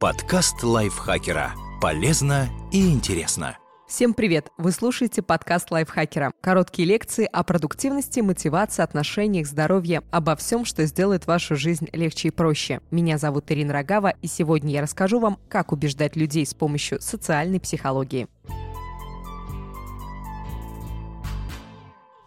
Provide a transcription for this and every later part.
Подкаст лайфхакера. Полезно и интересно. Всем привет! Вы слушаете подкаст лайфхакера. Короткие лекции о продуктивности, мотивации, отношениях, здоровье, обо всем, что сделает вашу жизнь легче и проще. Меня зовут Ирина Рогава, и сегодня я расскажу вам, как убеждать людей с помощью социальной психологии.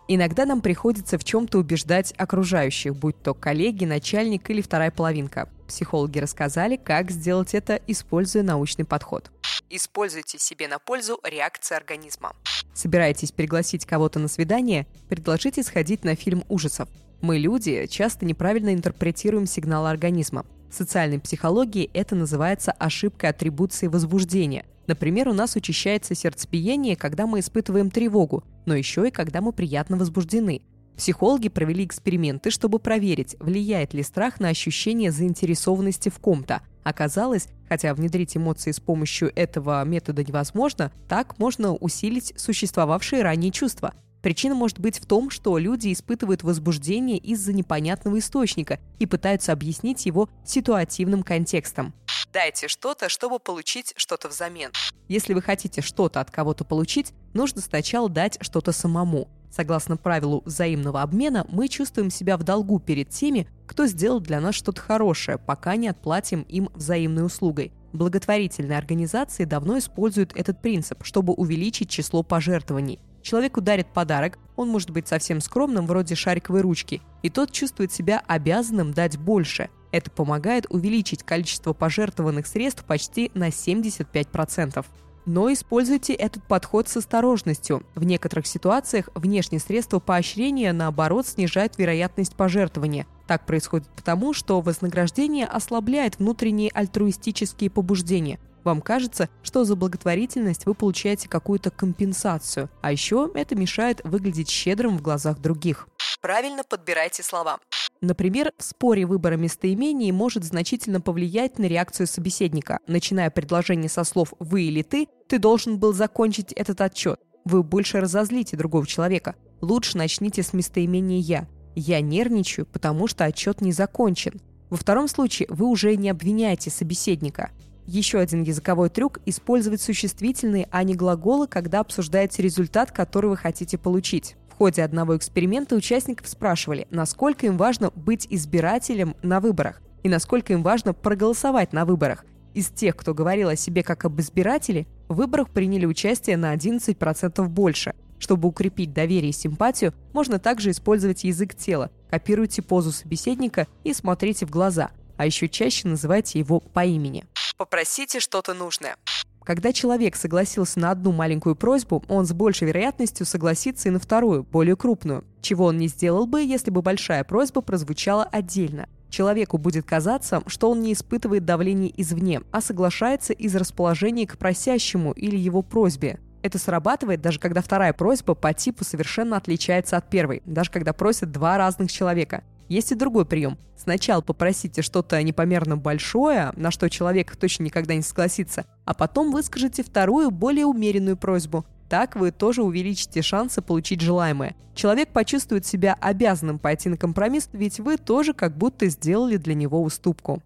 Иногда нам приходится в чем-то убеждать окружающих, будь то коллеги, начальник или вторая половинка. Психологи рассказали, как сделать это, используя научный подход. Используйте себе на пользу реакции организма. Собираетесь пригласить кого-то на свидание? Предложите сходить на фильм ужасов. Мы, люди, часто неправильно интерпретируем сигналы организма. В социальной психологии это называется ошибкой атрибуции возбуждения. Например, у нас учащается сердцебиение, когда мы испытываем тревогу, но еще и когда мы приятно возбуждены. Психологи провели эксперименты, чтобы проверить, влияет ли страх на ощущение заинтересованности в ком-то. Оказалось, хотя внедрить эмоции с помощью этого метода невозможно, так можно усилить существовавшие ранее чувства. Причина может быть в том, что люди испытывают возбуждение из-за непонятного источника и пытаются объяснить его ситуативным контекстом. Дайте что-то, чтобы получить что-то взамен. Если вы хотите что-то от кого-то получить, нужно сначала дать что-то самому. Согласно правилу взаимного обмена, мы чувствуем себя в долгу перед теми, кто сделал для нас что-то хорошее, пока не отплатим им взаимной услугой. Благотворительные организации давно используют этот принцип, чтобы увеличить число пожертвований. Человеку дарит подарок, он может быть совсем скромным, вроде шариковой ручки, и тот чувствует себя обязанным дать больше. Это помогает увеличить количество пожертвованных средств почти на 75%. Но используйте этот подход с осторожностью. В некоторых ситуациях внешние средства поощрения, наоборот, снижают вероятность пожертвования. Так происходит потому, что вознаграждение ослабляет внутренние альтруистические побуждения. Вам кажется, что за благотворительность вы получаете какую-то компенсацию, а еще это мешает выглядеть щедрым в глазах других. Правильно подбирайте слова. Например, в споре выбора местоимений может значительно повлиять на реакцию собеседника. Начиная предложение со слов «вы» или «ты», ты должен был закончить этот отчет. Вы больше разозлите другого человека. Лучше начните с местоимения «я». «Я нервничаю, потому что отчет не закончен». Во втором случае вы уже не обвиняете собеседника. Еще один языковой трюк – использовать существительные, а не глаголы, когда обсуждаете результат, который вы хотите получить. В ходе одного эксперимента участников спрашивали, насколько им важно быть избирателем на выборах и насколько им важно проголосовать на выборах. Из тех, кто говорил о себе как об избирателе, в выборах приняли участие на 11% больше. Чтобы укрепить доверие и симпатию, можно также использовать язык тела. Копируйте позу собеседника и смотрите в глаза, а еще чаще называйте его по имени. Попросите что-то нужное. Когда человек согласился на одну маленькую просьбу, он с большей вероятностью согласится и на вторую, более крупную, чего он не сделал бы, если бы большая просьба прозвучала отдельно. Человеку будет казаться, что он не испытывает давления извне, а соглашается из расположения к просящему или его просьбе. Это срабатывает даже когда вторая просьба по типу совершенно отличается от первой, даже когда просят два разных человека. Есть и другой прием. Сначала попросите что-то непомерно большое, на что человек точно никогда не согласится, а потом выскажите вторую, более умеренную просьбу. Так вы тоже увеличите шансы получить желаемое. Человек почувствует себя обязанным пойти на компромисс, ведь вы тоже как будто сделали для него уступку.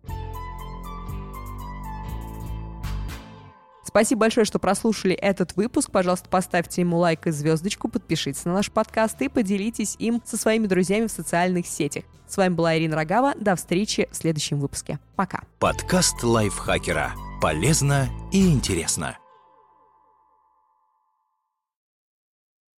Спасибо большое, что прослушали этот выпуск. Пожалуйста, поставьте ему лайк и звездочку, подпишитесь на наш подкаст и поделитесь им со своими друзьями в социальных сетях. С вами была Ирина Рогава. До встречи в следующем выпуске. Пока. Подкаст лайфхакера. Полезно и интересно.